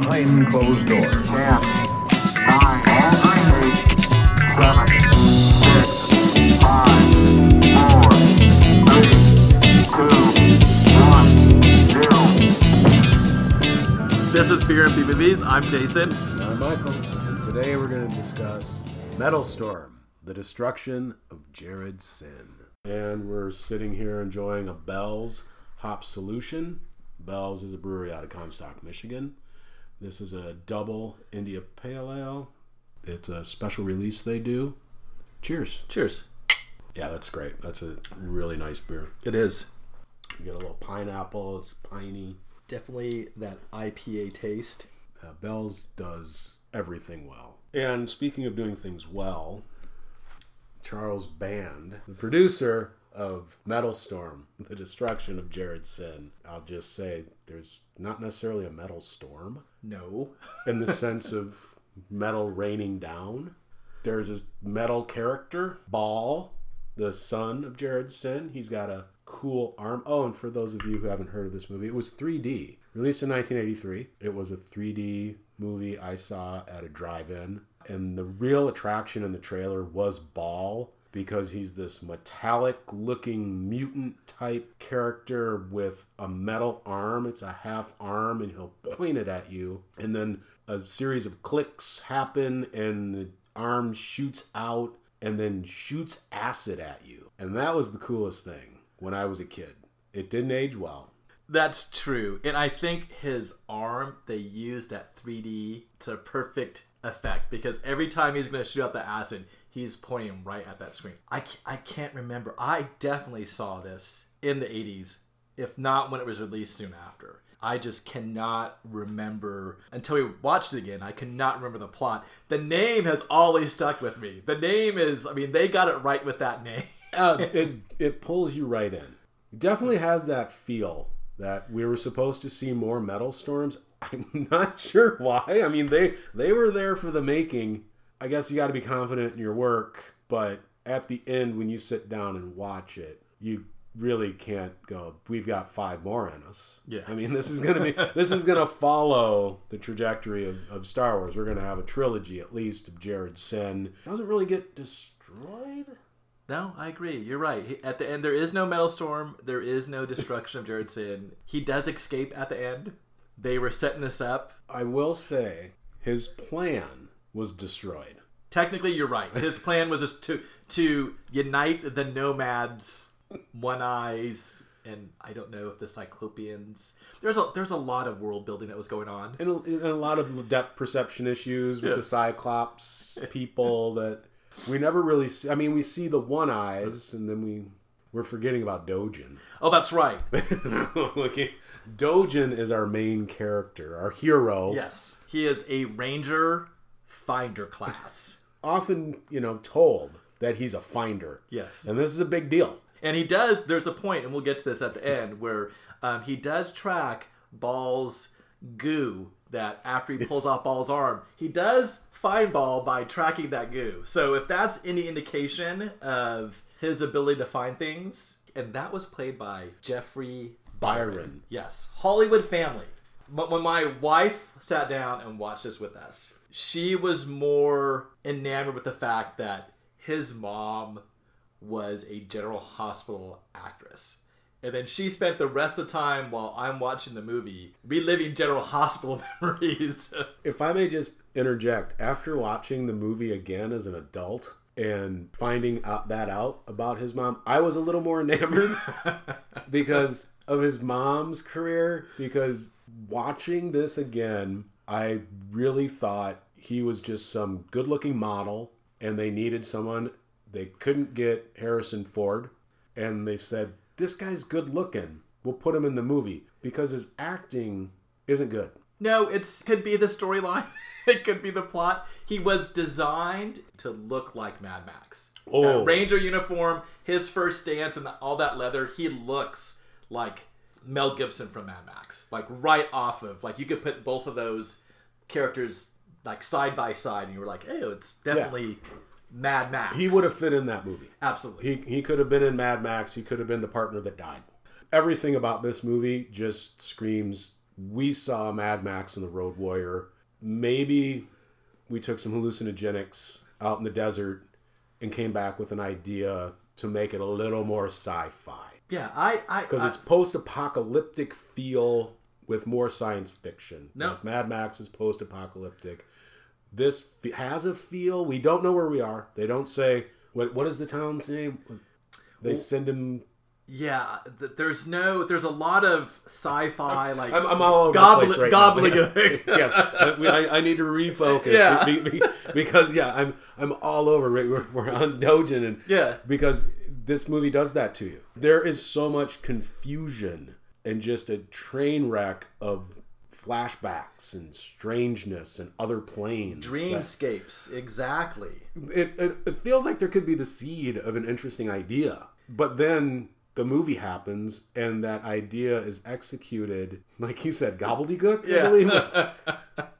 behind closed doors. Ten, nine, eight, seven, six, five, four, three, two, one, zero. This is Beer and Movies. I'm Jason. And I'm Michael, and today we're going to discuss Metal Storm, the destruction of Jared-Syn. And we're sitting here enjoying a Bell's Hopsoulution. Bell's is a brewery out of Comstock, Michigan. This is a double India Pale Ale. It's a special release they do. Cheers. Cheers. Yeah, that's great. That's a really nice beer. It is You get a little pineapple, it's piney. definitely that IPA taste. Uh, Bell's does everything well. And speaking of doing things well, Charles Band, the producer of Metal Storm, The Destruction of Jared-Syn, I'll just say there's not necessarily a metal storm No. in the sense of metal raining down. There's a metal character, Baal, the son of Jared-Syn. He's got a cool arm. Oh, and for those of you who haven't heard of this movie, it was 3D. Released in 1983. It was a 3D movie I saw at a drive in. And the real attraction in the trailer was Baal because he's this metallic looking mutant type character with a metal arm. It's a half arm, and he'll point it at you. And then a series of clicks happen, and the arm shoots out and then shoots acid at you. And that was the coolest thing when I was a kid. It didn't age well. That's true. And I think his arm, they used that 3D to perfect effect because every time he's going to shoot out the acid, he's pointing right at that screen. I, I can't remember. I definitely saw this in the 80s, if not when it was released soon after. I just cannot remember until we watched it again. I cannot remember the plot. The name has always stuck with me. The name is, I mean, they got it right with that name. Uh, it it pulls you right in. It definitely has that feel that we were supposed to see more metal storms. I'm not sure why. I mean, they they were there for the making. I guess you got to be confident in your work, but at the end, when you sit down and watch it, you really can't go. We've got five more in us. Yeah. I mean, this is gonna be this is gonna follow the trajectory of, of Star Wars. We're gonna have a trilogy at least of Jared-Syn. Doesn't really get destroyed. No, I agree. You're right. At the end, there is no metal storm. There is no destruction of Jared-Syn. He does escape at the end. They were setting this up. I will say his plan was destroyed. Technically, you're right. His plan was just to to unite the nomads, One Eyes, and I don't know if the Cyclopeans. There's a there's a lot of world building that was going on. And a, and a lot of depth perception issues with Yeah. the Cyclops people that we never really see. I mean, we see the One Eyes, and then we we're forgetting about Dogen. Oh, that's right. Looking, Dogen is our main character, our hero. Yes, he is a ranger finder class. Often, you know, told that he's a finder. Yes. And this is a big deal. And he does, there's a point, and we'll get to this at the end, where um, he does track Baal's goo that after he pulls off Baal's arm, he does find Baal by tracking that goo. So if that's any indication of his ability to find things, and that was played by Jeffrey Byron. Yes, Hollywood family. But when my wife sat down and watched this with us, she was more enamored with the fact that his mom was a General Hospital actress. And then she spent the rest of the time while I'm watching the movie reliving General Hospital memories. If I may just interject, after watching the movie again as an adult and finding out that out about his mom, I was a little more enamored because of his mom's career. Because watching this again, I really thought he was just some good looking model and they needed someone. They couldn't get Harrison Ford and they said, This guy's good looking. We'll put him in the movie because his acting isn't good. No, it could be the storyline. it could be the plot. He was designed to look like Mad Max. Oh. That Ranger uniform, his first dance, and all that leather. He looks like Mel Gibson from Mad Max, like right off of. Like you could put both of those characters like side by side, and you were like, "Hey, it's definitely Mad Max." He would have fit in that movie. absolutely. He he could have been in Mad Max. He could have been the partner that died. Everything about this movie just screams we saw Mad Max and the Road Warrior. Maybe we took some hallucinogenics out in the desert and came back with an idea to make it a little more sci-fi Yeah, I, I, because it's post-apocalyptic feel with more science fiction. No. Like Mad Max is post-apocalyptic. This f- has a feel. We don't know where we are. They don't say what. What is the town's name? They send him. yeah. th- There's no, there's a lot of sci-fi like I'm, I'm all over gobbly, the place right now. gobbledygook. yes, I, I, I need to refocus. Yeah. be- be- because yeah, I'm I'm all over. Right, we're, we're on Dogen, and Yeah. because this movie does that to you. There is so much confusion and just a train wreck of flashbacks and strangeness and other planes. that- Dreamscapes, exactly. it, it, it feels like there could be the seed of an interesting idea, but then the movie happens and that idea is executed, like he said, gobbledygook. I Yeah. believe it.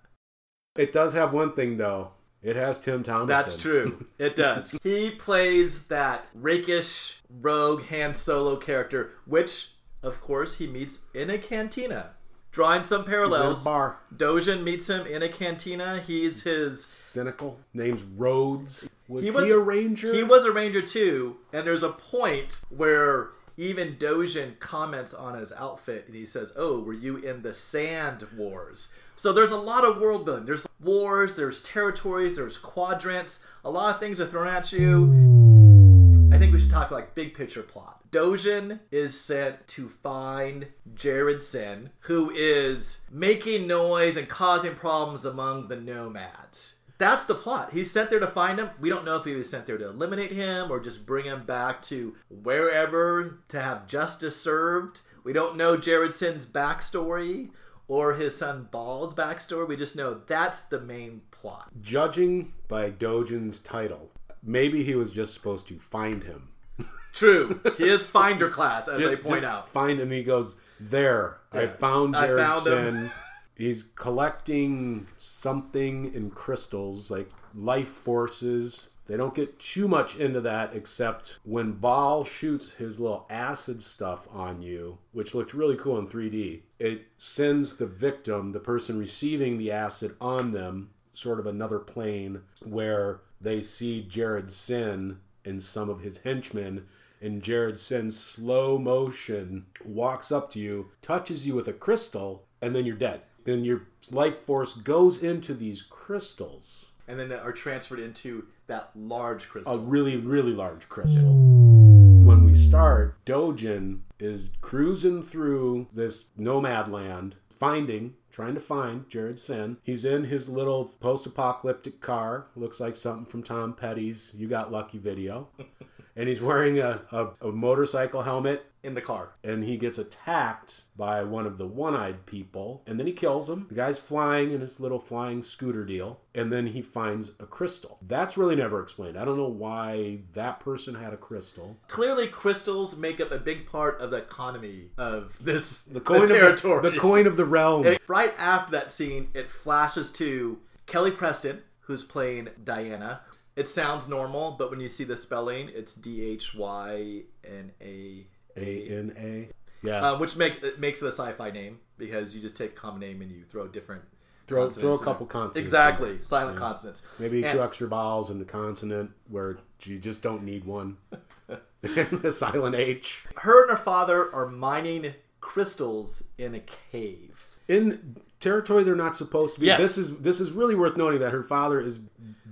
It does have one thing though. It has Tim Thomerson. That's true. It does. he plays that rakish rogue Han Solo character, which, of course, he meets in a cantina. Drawing some He's in a parallels, bar. Dogen meets him in a cantina. He's his. Cynical. Name's Rhodes. Was he, He was a ranger? He was a ranger too, and there's a point where even Dogen comments on his outfit, and he says, "Oh, were you in the Sand Wars?" So there's a lot of world building. There's wars, there's territories, there's quadrants. A lot of things are thrown at you. I think we should talk like big picture plot. Dogen is sent to find Jared-Syn, who is making noise and causing problems among the nomads. That's the plot. He's sent there to find him. We don't know if he was sent there to eliminate him or just bring him back to wherever to have justice served. We don't know Jared-Syn's backstory or his son Baal's backstory. We just know that's the main plot. Judging by Dogen's title, maybe he was just supposed to find him. True. He is finder class, as they point out. Find him. He goes there. I Yeah. found I Jared found him." Sin. He's collecting something in crystals, like life forces. They don't get too much into that, except when Baal shoots his little acid stuff on you, which looked really cool in 3D. It sends the victim, the person receiving the acid on them, sort of another plane where they see Jared-Syn and some of his henchmen and Jared-Syn slow motion walks up to you, touches you with a crystal, and then you're dead. Then your life force goes into these crystals, and then are transferred into that large crystal. a really, really large crystal. When we start, Dogen is cruising through this nomad land, finding, trying to find Jared-Syn. He's in his little post apocalyptic car, looks like something from Tom Petty's You Got Lucky video. and he's wearing a, a, a motorcycle helmet in the car. and he gets attacked by one of the one-eyed people and then he kills him the guy's flying in his little flying scooter deal and then he finds a crystal that's really never explained i don't know why that person had a crystal Clearly, crystals make up a big part of the economy of this the coin territory. of the, the coin of the realm right after that scene, it flashes to Kelly Preston, who's playing Dhyana. It sounds normal, but when you see the spelling, it's D H Y N A a-n-a yeah. Uh, which make it makes it a sci-fi name because you just take a common name and you throw different Throw- throw a couple consonants Exactly, silent consonants. maybe and- two extra vowels in the consonant where you just don't need one. And a silent h. Her and her father are mining crystals in a cave. in territory they're not supposed to be. Yes. This is this is really worth noting that her father is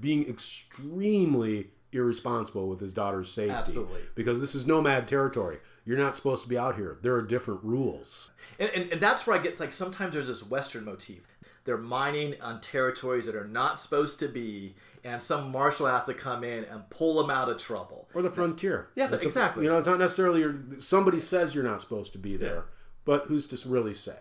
being extremely irresponsible with his daughter's safety. Absolutely. Because this is nomad territory. You're not supposed to be out here. There are different rules. And, and, and that's where I get like sometimes there's this Western motif. They're mining on territories that are not supposed to be, and some marshal has to come in and pull them out of trouble. Or the frontier. Yeah, It's a- exactly. you know, it's not necessarily your, somebody says you're not supposed to be there, Yeah. but who's to really say?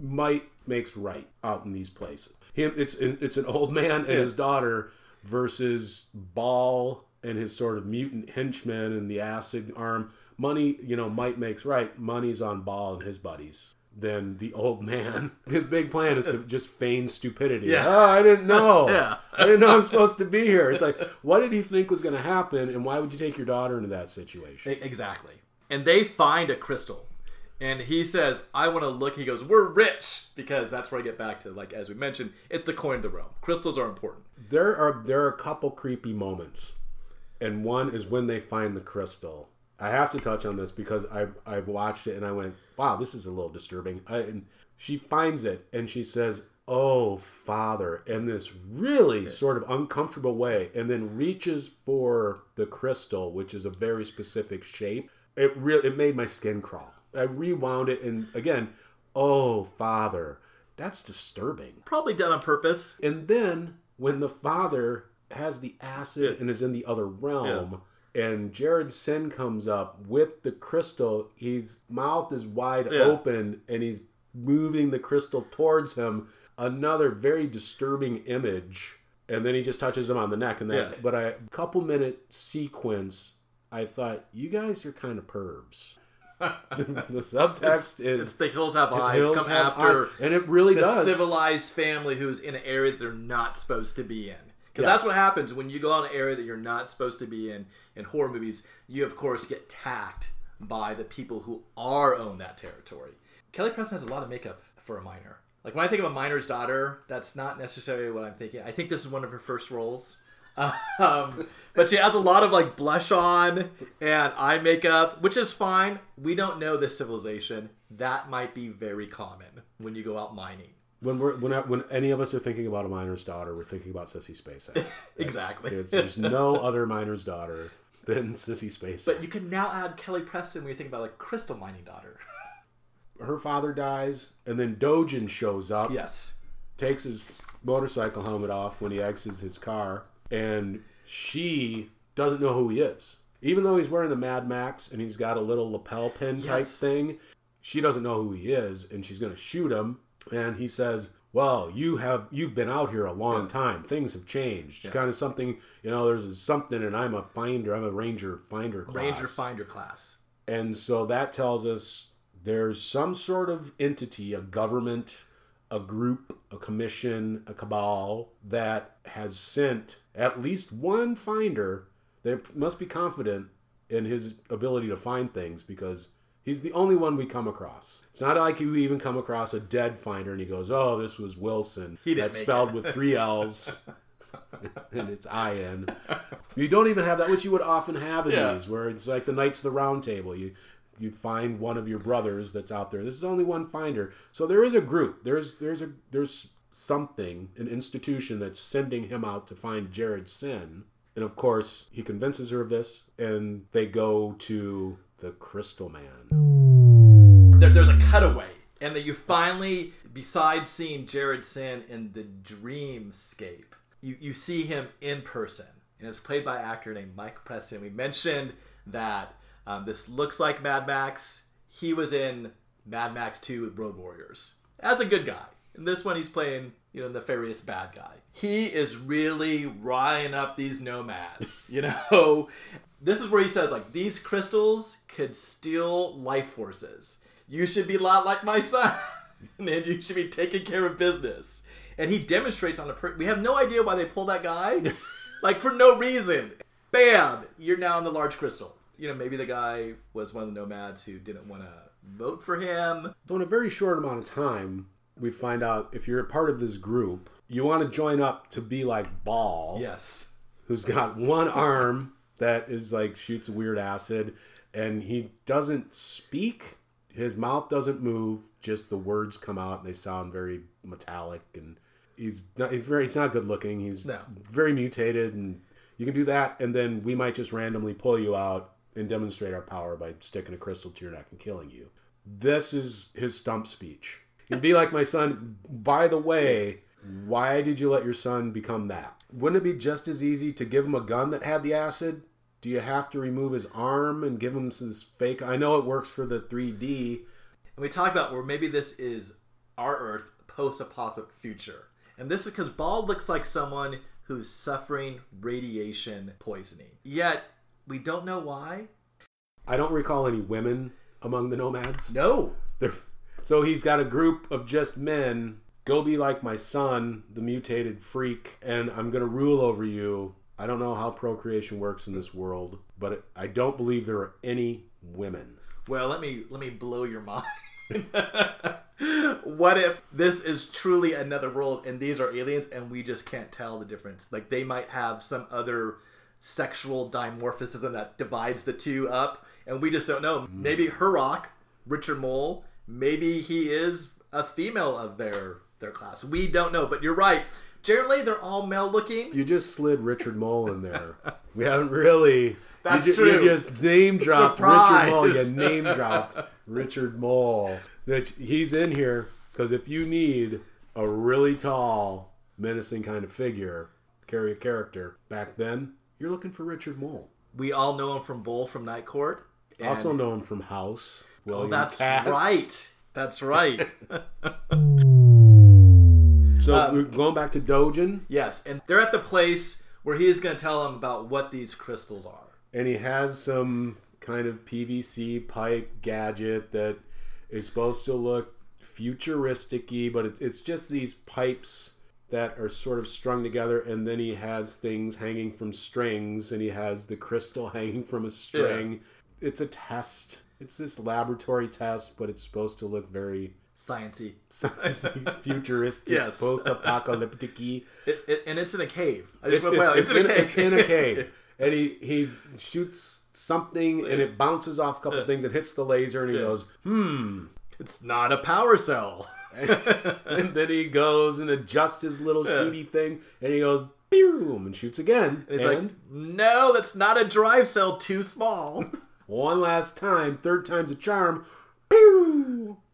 Might makes right out in these places. Him, it's it's an old man and his daughter versus Baal and his sort of mutant henchman and the acid arm. Money, you know, might makes right. Money's on Baal and his buddies. Then the old man, his big plan is to just feign stupidity. Yeah. Oh, I didn't know. Yeah. I didn't know I'm supposed to be here. It's like, what did he think was going to happen, and why would you take your daughter into that situation? Exactly. And they find a crystal. And he says, I want to look. He goes, We're rich. Because that's where I get back to, like, as we mentioned, it's the coin of the realm. Crystals are important. There are there are a couple creepy moments, and one is when they find the crystal. I have to touch on this because I I watched it and I went, wow, this is a little disturbing. I, and she finds it and she says, "Oh, Father," in this really sort of uncomfortable way, and then reaches for the crystal, which is a very specific shape. It really it made my skin crawl. I rewound it and again, "Oh, Father." That's disturbing. Probably done on purpose. And then when the father has the acid and is in the other realm, and Jared-Syn comes up with the crystal, his mouth is wide Yeah. open and he's moving the crystal towards him. Another very disturbing image. And then he just touches him on the neck, and that's Yeah. but a couple minute sequence. I thought you guys are kind of pervs. the subtext It's is the hills have eyes. hills come have after and it really the does. civilized family who's in an area that they're not supposed to be in. Because Yeah. that's what happens when you go on an area that you're not supposed to be in in horror movies. You of course get tacked by the people who are own that territory. Kelly Preston has a lot of makeup for a minor. Like when I think of a miner's daughter, that's not necessarily what I'm thinking. I think this is one of her first roles. Um, but she has a lot of like blush on and eye makeup, which is fine. We don't know this civilization. That might be very common when you go out mining. When we're when when any of us are thinking about a miner's daughter, we're thinking about Sissy Spacek. Exactly. it's- there's no other miner's daughter than Sissy Spacek. But you can now add Kelly Preston when you think about like crystal mining daughter. Her father dies, and then Dogen shows up, Yes. takes his motorcycle helmet off when he exits his car, and she doesn't know who he is. Even though he's wearing the Mad Max and he's got a little lapel pin type Yes. thing, she doesn't know who he is, and she's going to shoot him. And he says, "Well, you have you've been out here a long time. Things have changed. It's Kind of something, you know. There's something, and I'm a finder. I'm a ranger finder class. Ranger finder class. And so that tells us there's some sort of entity, a government, a group, a commission, a cabal that has sent at least one finder. They must be confident in his ability to find things because he's the only one we come across. It's not like you even come across a dead finder and he goes, "Oh, this was Wilson." He didn't That's spelled it. with three L's. and it's I N. You don't even have that, which you would often have in Yeah. these, where it's like the Knights of the Round Table. You you find one of your brothers that's out there. This is only one finder, so there is a group. There's there's a there's something, an institution that's sending him out to find Jared-Syn, and of course he convinces her of this, and they go to the Crystal Man. There, there's a cutaway, and then you finally, besides seeing Jared-Syn in the dreamscape, you, you see him in person, and it's played by an actor named Mike Preston. We mentioned that um, this looks like Mad Max. He was in Mad Max 2 with Road Warriors as a good guy. In this one, he's playing, you know, nefarious bad guy. He is really rilling up these nomads, you know. This is where he says, like, these crystals could steal life forces. You should be a lot like my son, and you should be taking care of business. And he demonstrates on a. Per- we have no idea why they pulled that guy, like for no reason. Bam! You're now in the large crystal. You know, maybe the guy was one of the nomads who didn't want to vote for him. So in a very short amount of time, we find out if you're a part of this group, you want to join up to be like Baal. Yes. who's got one arm that is like shoots weird acid and he doesn't speak his mouth doesn't move just the words come out and they sound very metallic and he's not he's very he's not good looking he's No. very mutated and you can do that and then we might just randomly pull you out and demonstrate our power by sticking a crystal to your neck and killing you. This is his stump speech. He'd be like my son by the way why did you let your son become that? Wouldn't it be just as easy to give him a gun that had the acid? Do you have to remove his arm and give him this fake i know it works for the 3d And we talk about where maybe this is our Earth post-apocalyptic future. And this is because Baal looks like someone who's suffering radiation poisoning. Yet we don't know why. i don't recall any women among the nomads No. They're, so he's got a group of just men. Go be like my son, the mutated freak, and I'm going to rule over you. I don't know how procreation works in this world, but I don't believe there are any women. Well, let me let me blow your mind. what if this is truly another world and these are aliens and we just can't tell the difference? Like they might have some other sexual dimorphism that divides the two up and we just don't know. Maybe mm. Hurok, Richard Moll, maybe he is a female of their their class. We don't know, but you're right. Generally, they're all male looking. You just slid Richard Moll in there. We haven't really. That's you, ju- true. You just name dropped Surprise. Richard Moll. You name dropped Richard Moll. That he's in here because if you need a really tall, menacing kind of figure, carry a character back then, you're looking for Richard Moll. We all know him from Bull from Night Court. and- Also him from House. Oh, that's Cat. right. That's right. So Um, we're going back to Dogen, yes, and they're at the place where he's going to tell them about what these crystals are. and he has some kind of PVC pipe gadget that is supposed to look futuristic-y, but it's just these pipes that are sort of strung together, and then he has things hanging from strings, and he has the crystal hanging from a string. It's a test. It's this laboratory test, but it's supposed to look very Sciency. futuristic, Yes. post-apocalyptic-y. It, it, and it's in a cave. I just It's, went, wow, it's- it's, in a cave. it's in a cave. And he, he shoots something and it bounces off a couple things and hits the laser and he Yeah. goes, hmm. It's not a power cell. and then he goes and adjusts his little shooty thing and he goes, boom, and shoots again. It's and like, no, that's not a drive cell. Too small. one last time, third time's a charm. Pew!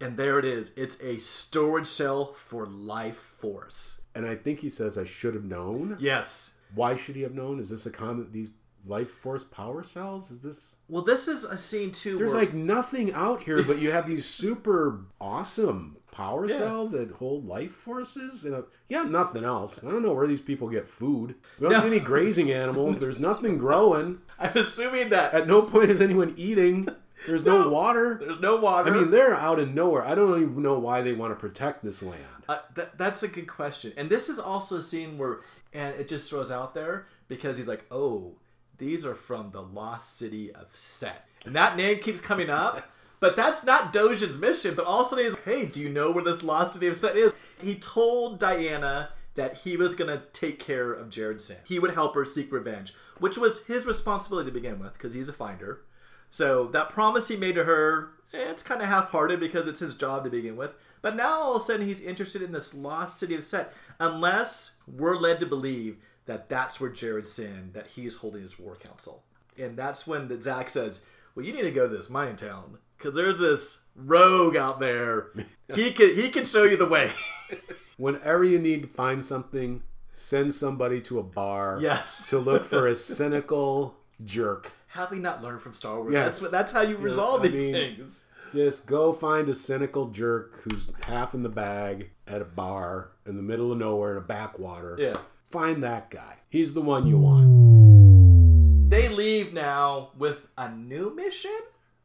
and there it is. It's a storage cell for life force. And I think he says, I should have known. Yes. Why should he have known? Is this a comment? These life force power cells? Is this. Well, this is a scene too. There's where, like nothing out here, but you have these super awesome power cells that hold life forces. And yeah, nothing else. I don't know where these people get food. We don't No. see any grazing animals. There's nothing growing. I'm assuming that At no point is anyone eating. There's no, No. water. there's no water. I mean, they're out in nowhere. I don't even know why they want to protect this land. Uh, that, that's a good question. And this is also a scene where, and it just throws out there because he's like, oh, these are from the lost city of Set. And that name keeps coming up. But that's not Dogen's mission. But also he's like, hey, do you know where this lost city of Set is? He told Dhyana that he was going to take care of Jared-Syn. He would help her seek revenge, which was his responsibility to begin with because he's a finder. So that promise he made to her, eh, it's kind of half-hearted because it's his job to begin with. But now all of a sudden he's interested in this lost city of Set, unless we're led to believe that that's where Jared-Syn, that he's holding his war council, and that's when the Zach says, "Well, you need to go to this mining town because there's this rogue out there. He can he can show you the way." Whenever you need to find something, send somebody to a bar Yes. to look for a cynical jerk. Have we not learned from Star Wars? Yes. That's what, that's how you resolve these mean- things. Just go find a cynical jerk who's half in the bag at a bar in the middle of nowhere in a backwater. Yeah. Find that guy. He's the one you want. they leave now with a new mission.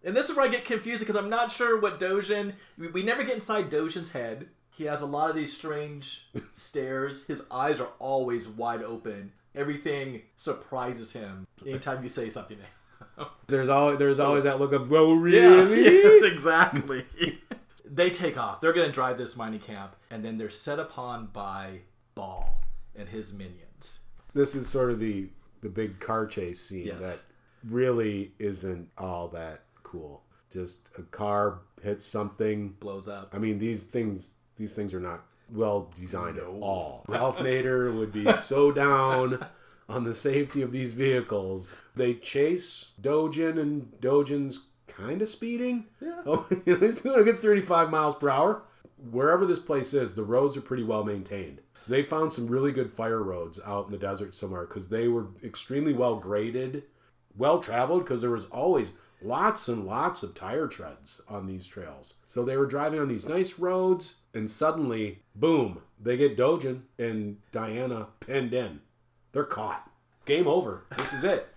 And this is where I get confused because I'm not sure what Dogen. We, we never get inside Dogen's head. He has a lot of these strange stares. His eyes are always wide open. Everything surprises him anytime you say something. There's always there's oh. always that look of oh Yeah, really? yes, exactly. they take off. They're going to drive this mining camp, and then they're set upon by Baal and his minions. This is sort of the the big car chase scene Yes. that really isn't all that cool. Just a car hits something. Blows up. I mean these things these things are not well designed at all. Ralph Nader would be so down on the safety of these vehicles. They chase Dogen and Dogen's kind of speeding. Yeah. Oh, you know, he's going to get 35 miles per hour. Wherever this place is, the roads are pretty well maintained. They found some really good fire roads out in the desert somewhere because they were extremely well graded, well traveled because there was always lots and lots of tire treads on these trails. So they were driving on these nice roads, and suddenly, boom, they get Dogen and Dhyana pinned in. They're caught. Game over. This is it.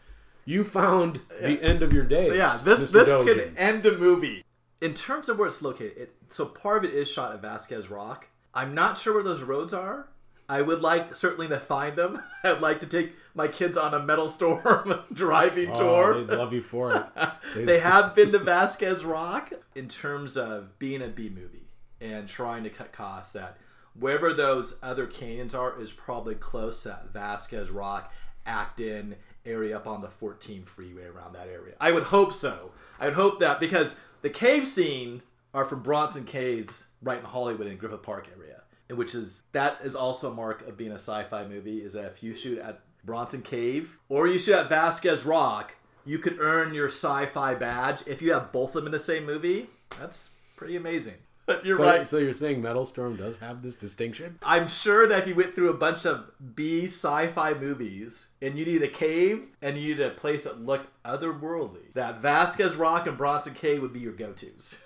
You found the end of your days. Yeah, this Mr. this Dogen. could end the movie. In terms of where it's located, it, so part of it is shot at Vasquez Rock. I'm not sure where those roads are. I would like certainly to find them. I'd like to take my kids on a Metal Storm driving Oh, tour. they'd love you for it. They have been to Vasquez Rock in terms of being a B movie and trying to cut costs. That wherever those other canyons are is probably close to that Vasquez Rock, Acton area up on the 14 freeway around that area. I would hope so. I would hope that because the cave scene are from Bronson Caves, right in Hollywood in Griffith Park area, which is that is also a mark of being a sci-fi movie. Is that if you shoot at Bronson Cave or you shoot at Vasquez Rock, you could earn your sci-fi badge if you have both of them in the same movie. That's pretty amazing. You're so, right. so you're saying Metal Storm does have this distinction? I'm sure that if you went through a bunch of B sci-fi movies and you need a cave and you need a place that looked otherworldly, that Vasquez Rock and Bronson Cave would be your go-tos.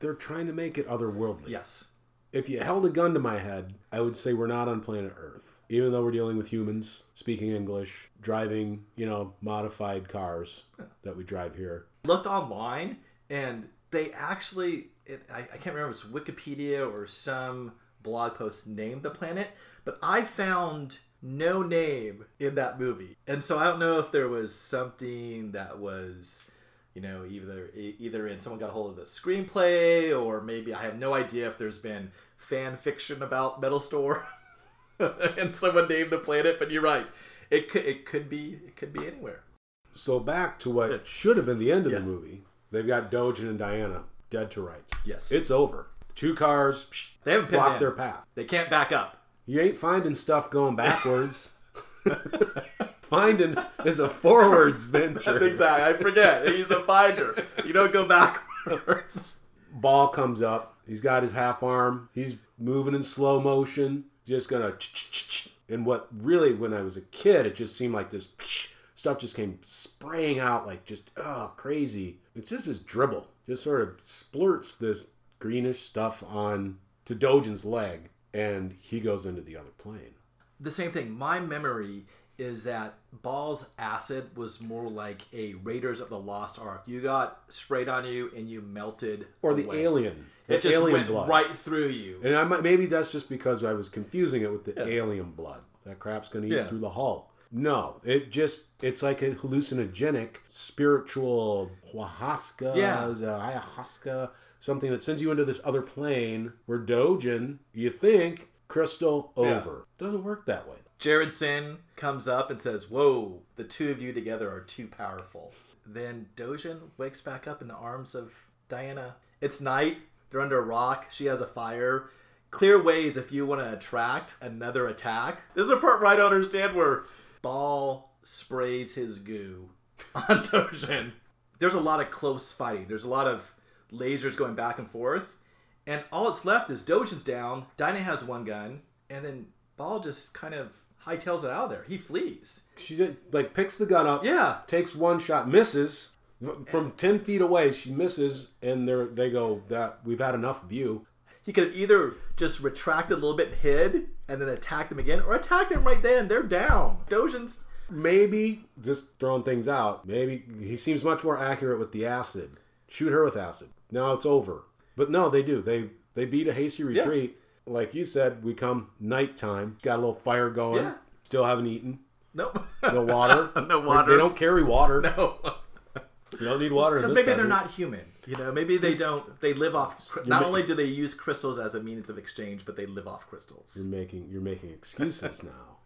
They're trying to make it otherworldly. Yes. If you held a gun to my head, I would say we're not on planet Earth. Even though we're dealing with humans, speaking English, driving, you know, modified cars that we drive here. Looked online and they actually, it, I, I can't remember if it's Wikipedia or some blog post named the planet, but I found no name in that movie. And so I don't know if there was something that was you know either either in someone got a hold of the screenplay or maybe i have no idea if there's been fan fiction about metal store and someone named the planet but you're right it could it could be it could be anywhere So back to what should have been the end of Yeah. the movie. They've got Dogen and Dhyana dead to rights. Yes. It's over. Two cars psh, they haven't blocked their path. they can't back up You ain't finding stuff going backwards. finding is a forwards venture. exactly i forget he's a finder you don't go backwards Baal comes up. He's got his half arm. He's moving in slow motion. Just gonna. And what really, when I was a kid, it just seemed like this stuff just came spraying out like just oh crazy. It's just this dribble, just sort of splurts this greenish stuff on to Dogen's leg, and he goes into the other plane. the same thing. My memory is that Baal's acid was more like a Raiders of the Lost Ark. You got sprayed on you and you melted. Or the away. alien, the It just alien went blood. right through you. And I might, maybe that's just because I was confusing it with the alien blood. That crap's going to eat Yeah. through the hull. No, it just, it's like a hallucinogenic, spiritual ayahuasca, Yeah. ayahuasca, something that sends you into this other plane where Dogen, you think, crystal over. Doesn't work that way. Jared-Syn comes up and says, Whoa, the two of you together are too powerful. Then Dogen wakes back up in the arms of Dhyana. It's night. They're under a rock. She has a fire. Clear ways if you want to attract another attack. This is a part where I don't understand where Baal sprays his goo on Dogen. There's a lot of close fighting. There's a lot of lasers going back and forth. And all that's left is Dogen's down. Dhyana has one gun. And then Baal just kind of hightails it out of there. He flees. She just, like picks the gun up, Yeah. takes one shot, misses. From 10 feet away, she misses, and they they go, that we've had enough you. He could have either just retracted a little bit and hid and then attacked them again or attacked them right then. They're down. Dogen's. maybe just throwing things out maybe he seems much more accurate with the acid shoot her with acid now it's over but no they do they they beat a hasty retreat like you said we come nighttime got a little fire going Yeah. still haven't eaten Nope. no water No water. they don't carry water no. you don't need water Because maybe they're not human. You know, maybe they don't. They live off. Not only do they use crystals as a means of exchange, but they live off crystals. You're making you're making excuses now.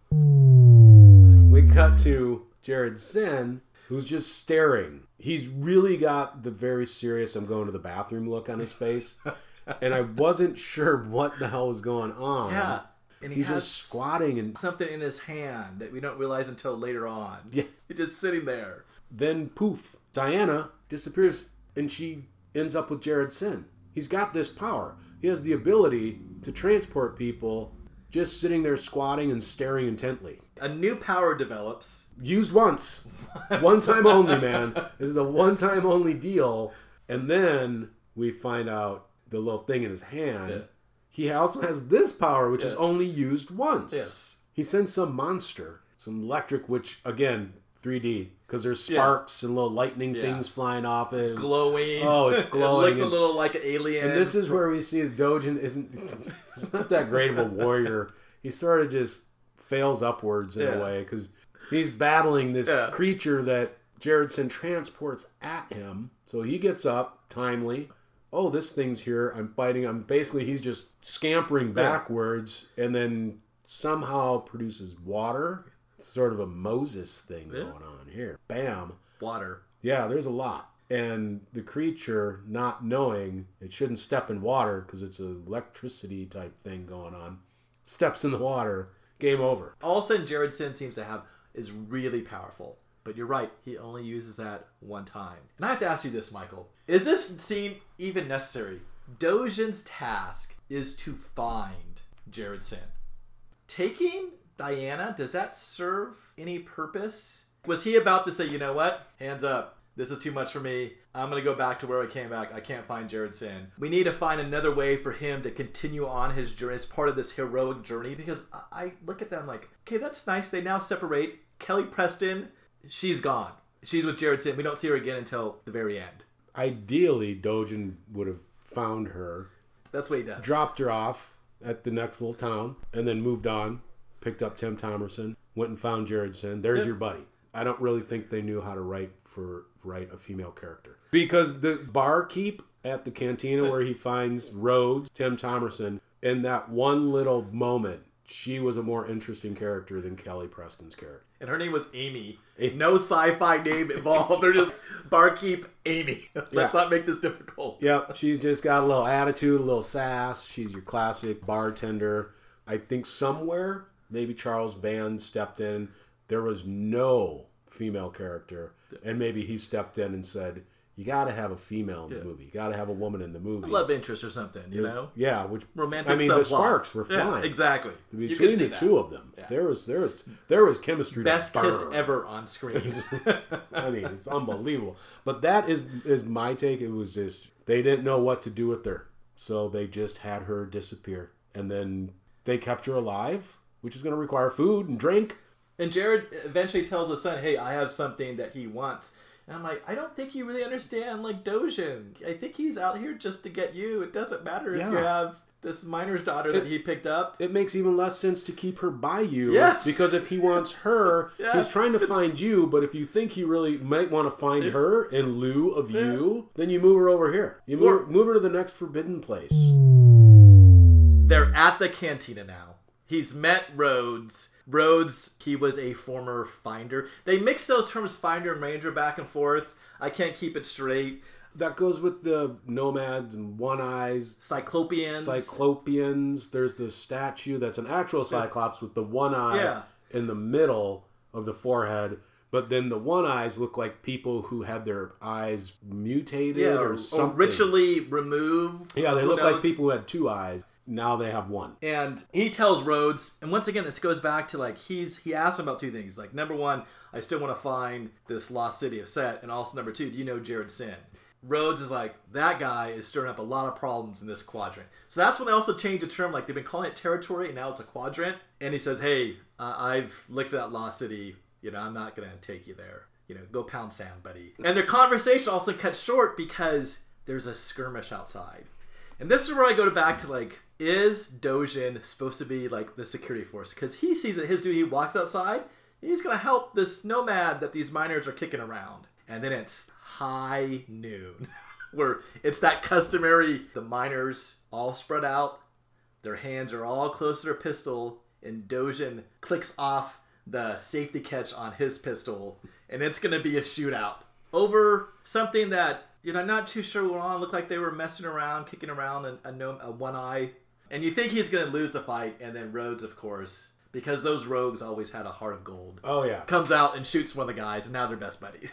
We cut to Jared-Syn, who's just staring. He's really got the very serious "I'm going to the bathroom" look on his face, and I wasn't sure what the hell was going on. Yeah. And he he's just squatting, and something in his hand that we don't realize until later on. Yeah. He's just sitting there. then poof, Dhyana disappears, and she ends up with Jared-Syn. He's got this power. He has the ability to transport people just sitting there squatting and staring intently. A new power develops. used once, one time only, man. This is a one time only deal, and then we find out the little thing in his hand. Yeah. He also has this power, which is only used once. Yes. He sends some monster, some electric, which again, 3D, because there's Yeah. sparks and little lightning Yeah. things flying off it. Glowing. Oh, it's it glowing looks a little like an alien. And this is where we see the Dogen isn't he's not that great of a warrior. he sort of just fails upwards in Yeah. a way because he's battling this Yeah. creature that Jared-Syn transports at him. So he gets up timely. Oh, this thing's here. I'm fighting. I'm basically he's just scampering backwards and then somehow produces water. It's sort of a Moses thing Yeah. going on here. Bam. Water. Yeah, there's a lot. And the creature, not knowing it shouldn't step in water because it's an electricity type thing going on, steps in the water. Game over. All of a sudden, Jared-Syn seems to have is really powerful. But you're right, he only uses that one time. And I have to ask you this, Michael: Is this scene even necessary? Dogen's task is to find Jared-Syn. Taking Dhyana does that serve any purpose? Was he about to say, you know what, hands up? This is too much for me. I'm gonna go back to where I came back. I can't find Jared-Syn. We need to find another way for him to continue on his journey as part of this heroic journey. Because I, I look at them like, okay, that's nice. They now separate. Kelly Preston, she's gone. She's with Jared-Syn. We don't see her again until the very end. Ideally, Dogen would have found her, That's what he does. dropped her off at the next little town, and then moved on, picked up Tim Thomerson, went and found Jared-Syn. There's Yep. your buddy. I don't really think they knew how to write for write a female character because the barkeep at the cantina where he finds Rhodes, Tim Thomerson, in that one little moment, she was a more interesting character than Kelly Preston's character. and her name was Amy. No sci-fi name involved. They're just barkeep Amy. Let's Yeah. not make this difficult. Yep, she's just got a little attitude, a little sass. She's your classic bartender. I think somewhere, maybe Charles Band stepped in. There was no female character, and maybe he stepped in and said, "You got to have a female in the movie. You got to have a woman in the movie." Love interest or something, you know? Yeah, which Romantic I mean, the sparks were Yeah, flying exactly. You between see the that. two of them. There was there was there was chemistry. Best kiss ever on screen. I mean, it's unbelievable. But that is is my take. It was just they didn't know what to do with her, so they just had her disappear, and then they kept her alive, which is going to require food and drink. And Jared eventually tells his son, "Hey, I have something that he wants." And I'm like, I don't think you really understand like Dogen. I think he's out here just to get you. It doesn't matter if you have this miner's daughter that he picked up. It makes even less sense to keep her by you, Yes. because if he wants her, Yeah. he's trying to find you. But if you think he really might want to find her in lieu of you, then you move her over here. You move, Or- move her to the next forbidden place. They're at the cantina now. He's met Rhodes. Rhodes, he was a former finder. They mix those terms finder and ranger back and forth. I can't keep it straight. That goes with the nomads and one eyes, Cyclopeans. Cyclopeans. There's this statue that's an actual Cyclops with the one eye Yeah. in the middle of the forehead. But then the one eyes look like people who had their eyes mutated yeah, or, or, something. or ritually removed. yeah, they Who look like people who had two eyes. Now they have one. And he tells Rhodes, and once again, this goes back to like he's he asks him about two things. Like number one, I still want to find this lost city of Set, and also number two, do you know Jared-Syn? Rhodes is like that guy is stirring up a lot of problems in this quadrant. So that's when they also changed the term. Like they've been calling it territory, and now it's a quadrant. And he says, "Hey, uh, I've looked at that lost city. You know, I'm not gonna take you there. You know, go pound sand, buddy." And their conversation also cuts short because there's a skirmish outside. And this is where I go back to like, is Dogen supposed to be like the security force? Because he sees that his duty, he walks outside, he's gonna help this nomad that these miners are kicking around. And then it's high noon, where it's that customary, the miners all spread out, their hands are all close to their pistol, and Dogen clicks off the safety catch on his pistol, and it's gonna be a shootout over something that you know not too sure what on. Looked like they were messing around, kicking around a, a, gnome- a one eye, and you think he's gonna lose the fight, and then Rhodes, of course, because those rogues always had a heart of gold, Oh yeah, comes out and shoots one of the guys, and now they're best buddies.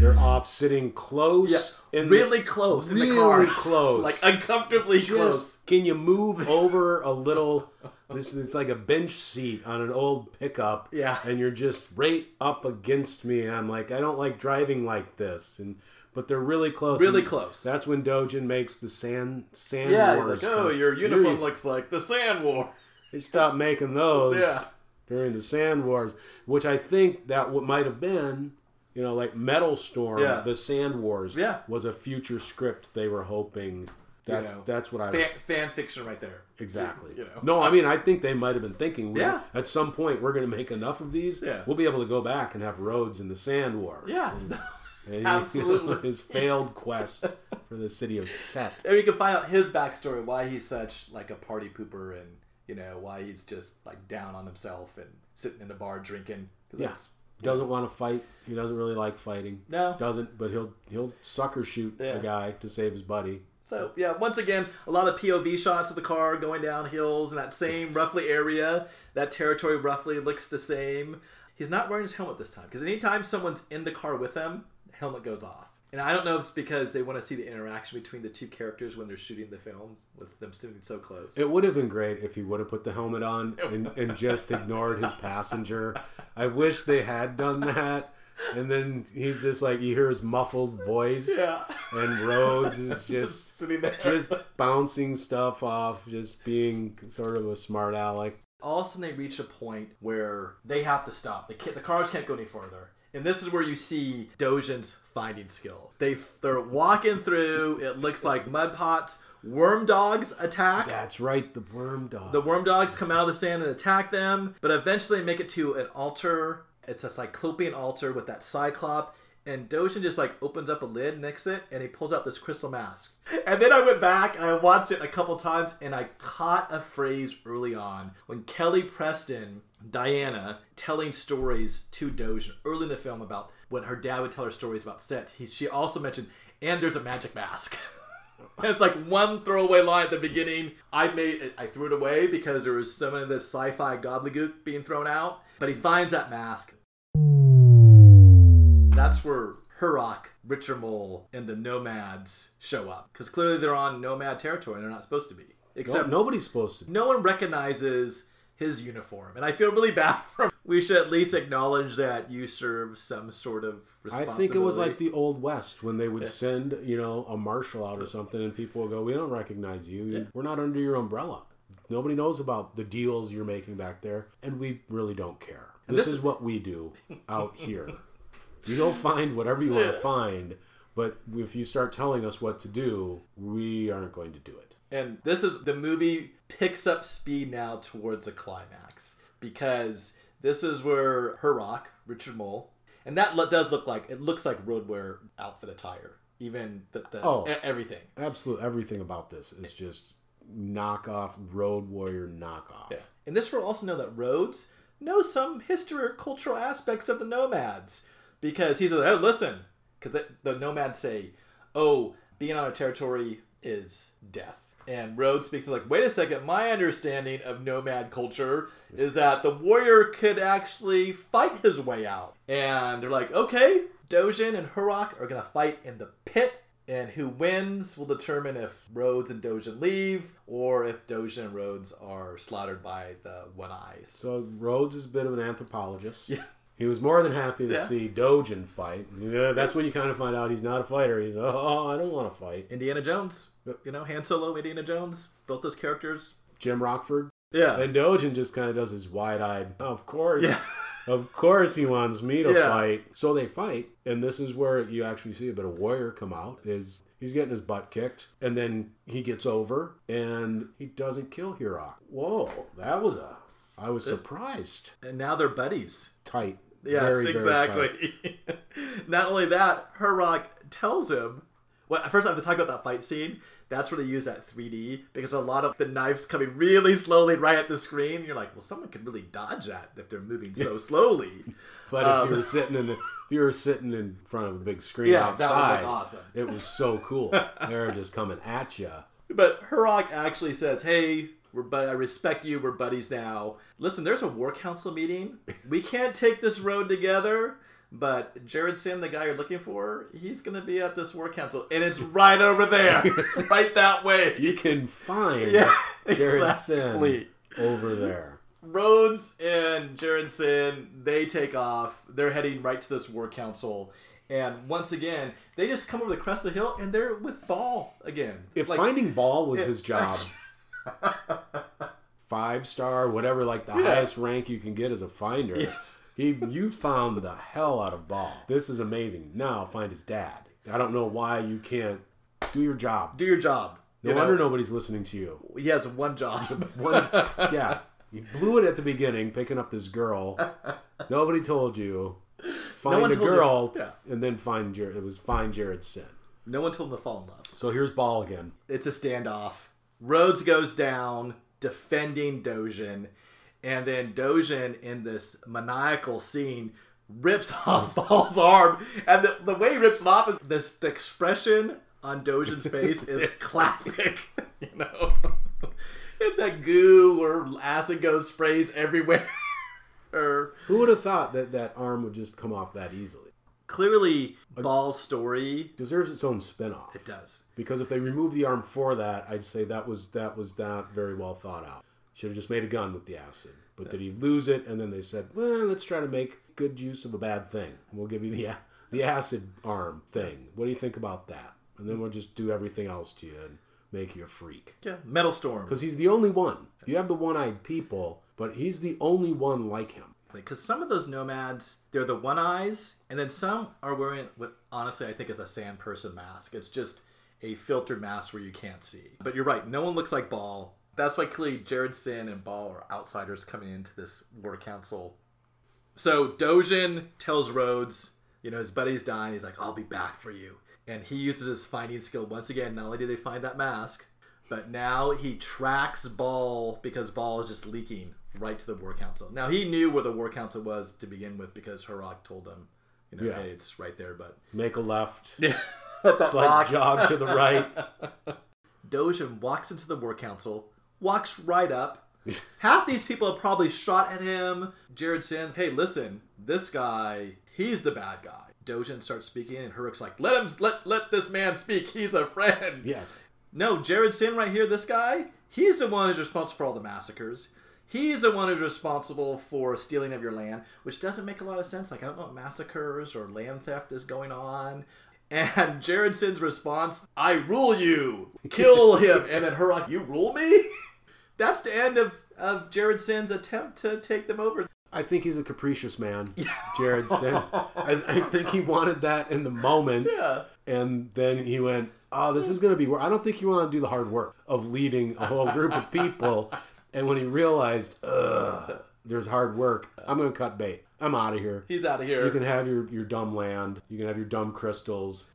they're off sitting close. in the- really close in the really car, close. like uncomfortably close. Can you move over a little? This is it's like a bench seat on an old pickup. Yeah. And you're just right up against me. And I'm like, I don't like driving like this. And but they're really close. Really And close. That's when Dogen makes the sand sand Yeah, he's wars. like, oh, your uniform looks like the Sand War. They stopped making those Yeah. during the Sand Wars, which I think that what might have been, you know, like Metal Storm, Yeah. the Sand Wars, Yeah. was a future script they were hoping That's know, that's what I fan, was fan fiction right there. exactly. You know. No, I mean I think they might have been thinking. Yeah. At some point, we're going to make enough of these. Yeah. We'll be able to go back and have roads in the Sand Wars. Yeah. And, and Absolutely. his failed quest for the city of Set. And you can find out his backstory, why he's such like a party pooper, and you know why he's just like down on himself and sitting in a bar drinking. 'Cause Yeah. Doesn't want to fight. He doesn't really like fighting. No. Doesn't, but he'll he'll sucker shoot Yeah. a guy to save his buddy. So yeah, once again, a lot of POV shots of the car going down hills in that same roughly area. That territory roughly looks the same. He's not wearing his helmet this time because anytime someone's in the car with him, the helmet goes off. And I don't know if it's because they want to see the interaction between the two characters when they're shooting the film with them sitting so close. It would have been great if he would have put the helmet on and, and just ignored his passenger. I wish they had done that. And then he's just like you hear his muffled voice, Yeah. and Rhodes is just sitting there. just bouncing stuff off, just being sort of a smart aleck. all of a sudden they reach a point where they have to stop. The, the cars can't go any further. And this is where you see Dogen's finding skill. They they're walking through. It looks like mud pots. Worm dogs attack. That's right, the worm dogs. The worm dogs come out of the sand and attack them, but eventually they make it to an altar. It's a cyclopean altar with that cyclop. And Dogen just like opens up a lid next it and he pulls out this crystal mask. And then I went back and I watched it a couple times and I caught a phrase early on when Kelly Preston, Dhyana, telling stories to Dogen early in the film about when her dad would tell her stories about set. He, she also mentioned, and there's a magic mask. It's like one throwaway line at the beginning. I made it, I threw it away because there was some of this sci-fi gobbledygook being thrown out. But he finds that mask. That's where Hurok, Richard Moll, and the Nomads show up because clearly they're on Nomad territory and they're not supposed to be. No, Except nobody's supposed to. Be. no one recognizes his uniform, and I feel really bad for him. We should at least acknowledge that you serve some sort of I think it was like the old west when they would send, you know, a marshal out or something, and people would go, "We don't recognize you. We're not under your umbrella. Nobody knows about the deals you're making back there, and we really don't care. This, this- is what we do out here. You go find whatever you want to find, but if you start telling us what to do, we aren't going to do it. And this is the movie picks up speed now towards a climax because this is where Hurok, Richard Moll, and that lo- does look like it looks like roadwear outfit attire, even the, the Oh. everything. Absolutely everything about this is just knockoff Road Warrior knockoff. And this will also know that Rhodes knows some history or cultural aspects of the nomads because he's like, oh, listen, because the nomads say, oh, being on a territory is death. And Rhodes speaks like, wait a second, my understanding of nomad culture is that the warrior could actually fight his way out. And they're like, okay, Dogen and Hurok are going to fight in the pit and who wins will determine if Rhodes and Dogen leave, or if Dogen and Rhodes are slaughtered by the One Eyes. So Rhodes is a bit of an anthropologist. Yeah. He was more than happy to Yeah. see Dogen fight. That's when you kind of find out he's not a fighter. He's oh, oh I don't want to fight. Indiana Jones, you know, Han Solo, Indiana Jones, both those characters. Jim Rockford. Yeah. And Dogen just kind of does his wide-eyed. Of course, Yeah. of course he wants me to Yeah. fight. So they fight, and this is where you actually see a bit of warrior come out. Is he's getting his butt kicked, and then he gets over, and he doesn't kill Hurok. Whoa, that was a. I was surprised. and now they're buddies. Tight. Yeah, Very, very exactly. Not only that, Hurok tells him. Well, first I have to talk about that fight scene. That's where they use that 3D because a lot of the knives coming really slowly right at the screen. You're like, well, someone could really dodge that if they're moving so slowly. But if Um, you were sitting in the, if you were sitting in front of a big screen Yeah, that outside, awesome. it was so cool. They're just coming at you. But Hurok actually says, "Hey, we're but I respect you. We're buddies now. Listen, there's a war council meeting. We can't take this road together." But Jared-Syn, the guy you're looking for, he's gonna be at this war council, and it's right over there, It's right that way. You can find Yeah, Jared exactly. Sin over there. Rhodes and Jared-Syn, they take off. They're heading right to this war council. And once again, they just come over the crest of the hill and they're with Baal again. If Like, finding Baal was his job, five star, whatever, like the Yeah. highest rank you can get as a finder, Yes. He you found the hell out of Baal. This is amazing. Now find his dad. I don't know why you can't do your job. do your job. No You know? wonder nobody's listening to you. He has one job. One, yeah, you blew it at the beginning, picking up this girl. Nobody told you. Find a girl, Yeah. and then find Jared. It was find Jared Sin. no one told him to fall in love. So here's Baal again. It's a standoff. Rhodes goes down defending Dogen, and then Dogen in this maniacal scene rips off Baal's arm, and the, the way he rips it off is this the expression on Dogen's face is classic. You know, and that goo or acid goes sprays everywhere. Or Who would have thought that that arm would just come off that easily? clearly, Baal's story Deserves its own spin-off. it does. Because if they remove the arm for that, I'd say that was that was not very well thought out. Should have just made a gun with the acid. But did he lose it? And then they said, "Well, let's try to make good use of a bad thing. We'll give you the the acid arm thing. What do you think about that? And then we'll just do everything else to you and make you a freak." Yeah, Metalstorm. Because he's the only one. You have the one-eyed people, but he's the only one like him. because some of those nomads they're the one eyes and then some are wearing what honestly i think is a sand person mask it's just a filtered mask where you can't see but you're right no one looks like baal that's why clearly jared-syn and baal are outsiders coming into this war council so dogen tells rhodes you know his buddy's dying he's like i'll be back for you and he uses his finding skill once again not only did they find that mask but now he tracks Baal because Baal is just leaking right to the War Council. Now he knew where the War Council was to begin with because Hurok told him, you know, Yeah. hey, it's right there. But Make a left, yeah, slight jog to the right. Dogen walks into the War Council, walks right up. Half these people have probably shot at him. Jared-Syn's, hey, listen, this guy, he's the bad guy. Dogen starts speaking, and Hurok's like, let him, let let this man speak. He's a friend. Yes. No, Jared-Syn right here, this guy, he's the one who's responsible for all the massacres. He's the one who's responsible for stealing of your land, which doesn't make a lot of sense. Like, I don't know what massacres or land theft is going on. And Jared-Syn's response, I rule you, kill him. And then Hurok, you rule me? That's the end of, of Jared-Syn's attempt to take them over. I think he's a capricious man, Jared-Syn. I, I think he wanted that in the moment. Yeah. And then he went, Oh, this is going to be work. I don't think you want to do the hard work of leading a whole group of people. And when he realized, Ugh, there's hard work, I'm going to cut bait. I'm out of here. He's out of here. You can have your, your dumb land. You can have your dumb crystals.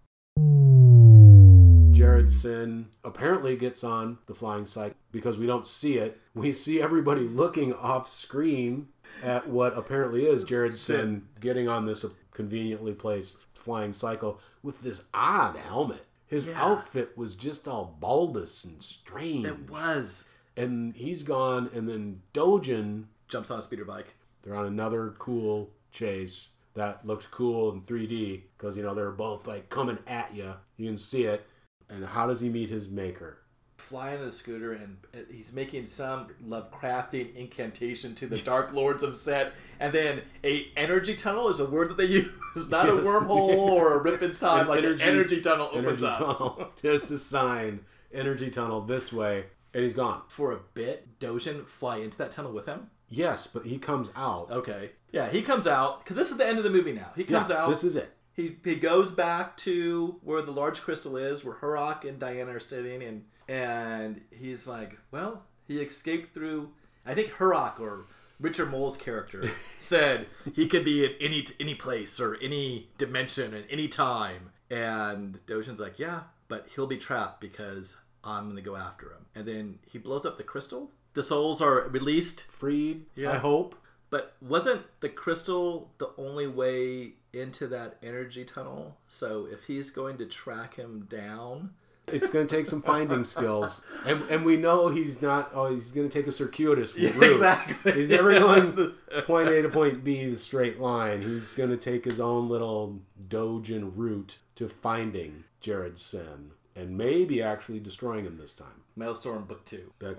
Jared-Syn apparently gets on the flying cycle because we don't see it. We see everybody looking off screen at what apparently is Jared-Syn getting on this conveniently placed flying cycle with this odd helmet. His Yeah. outfit was just all bulbous and strange. it was. And he's gone, and then Dogen Jumps on a speeder bike. they're on another cool chase that looked cool in 3D because you know they're both like coming at you. You can see it. And how does he meet his maker? flying on a scooter and uh, he's making some Lovecraftian incantation to the Dark Lords of Set, and then a energy tunnel is a word that they use, not a wormhole or a rip in time. An like energy- an energy tunnel opens Energy up tunnel. Just a sign. Energy tunnel this way, and he's gone. for a bit. Dogen fly into that tunnel with him. Yes, but he comes out. Okay, yeah, he comes out because this is the end of the movie now. He Yeah, comes out. This is it. He he goes back to where the large crystal is, where Hurok and Dhyana are sitting, and and he's like, well, he escaped through. I think Hurok or Richard Moll's character said he could be at any any place or any dimension at any time, and Dogen's like, yeah, but he'll be trapped because I'm gonna go after him, and then he blows up the crystal. The souls are released Freed. Yeah. I hope. but wasn't the crystal the only way into that energy tunnel? So if he's going to track him down, It's going to take some finding skills, and and we know he's not. Oh, he's going to take a circuitous Yeah, route. exactly. He's never Yeah. going point A to point B the straight line. He's going to take his own little Dogen route to finding Jared-Syn, and maybe actually destroying him this time. Maelstrom Book Two, That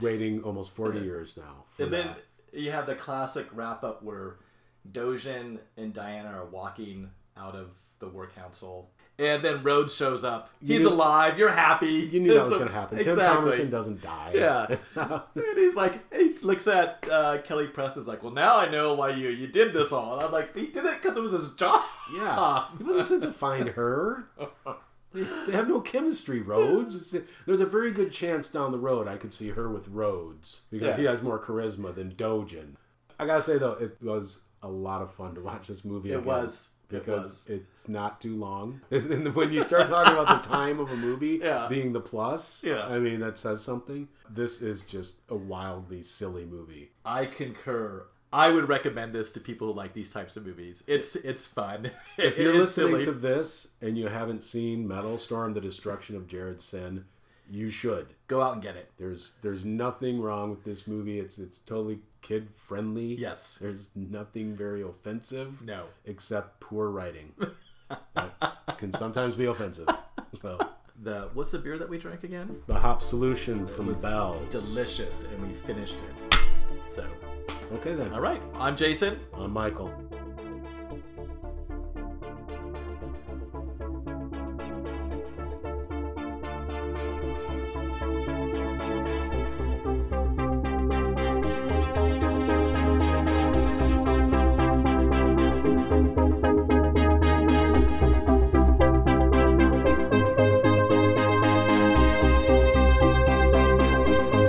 waiting almost forty years now. For and then that. you have the classic wrap up where Dogen and Dhyana are walking out of the War Council. And then Rhodes shows up. You He's knew- alive. You're happy. you knew that was going to happen. Exactly. Tim Thomerson doesn't die. Yeah. and he's like, he looks at uh, Kelly Press is like, well, now I know why you you did this all. And I'm like, he did it because it was his job. Yeah. He wasn't to find her. They, they have no chemistry, Rhodes. There's a very good chance down the road I could see her with Rhodes because he has more charisma than Dogen. I gotta say though, it was a lot of fun to watch this movie. It again was. It because was. it's not too long. And when you start talking about the time of a movie Yeah. being the plus, Yeah. I mean that says something. This is just a wildly silly movie. I concur. I would recommend this to people who like these types of movies. It's it's fun. If you're listening silly. to this and you haven't seen Metalstorm: The Destruction of Jared-Syn, you should. go out and get it. There's there's nothing wrong with this movie. It's it's totally kid friendly. Yes. There's nothing very offensive. No. Except poor writing. that can sometimes be offensive. So The what's the beer that we drank again? the Hopsoulution from Bell's. Delicious, and we finished it. So, Okay then. all right. I'm Jason. I'm Michael.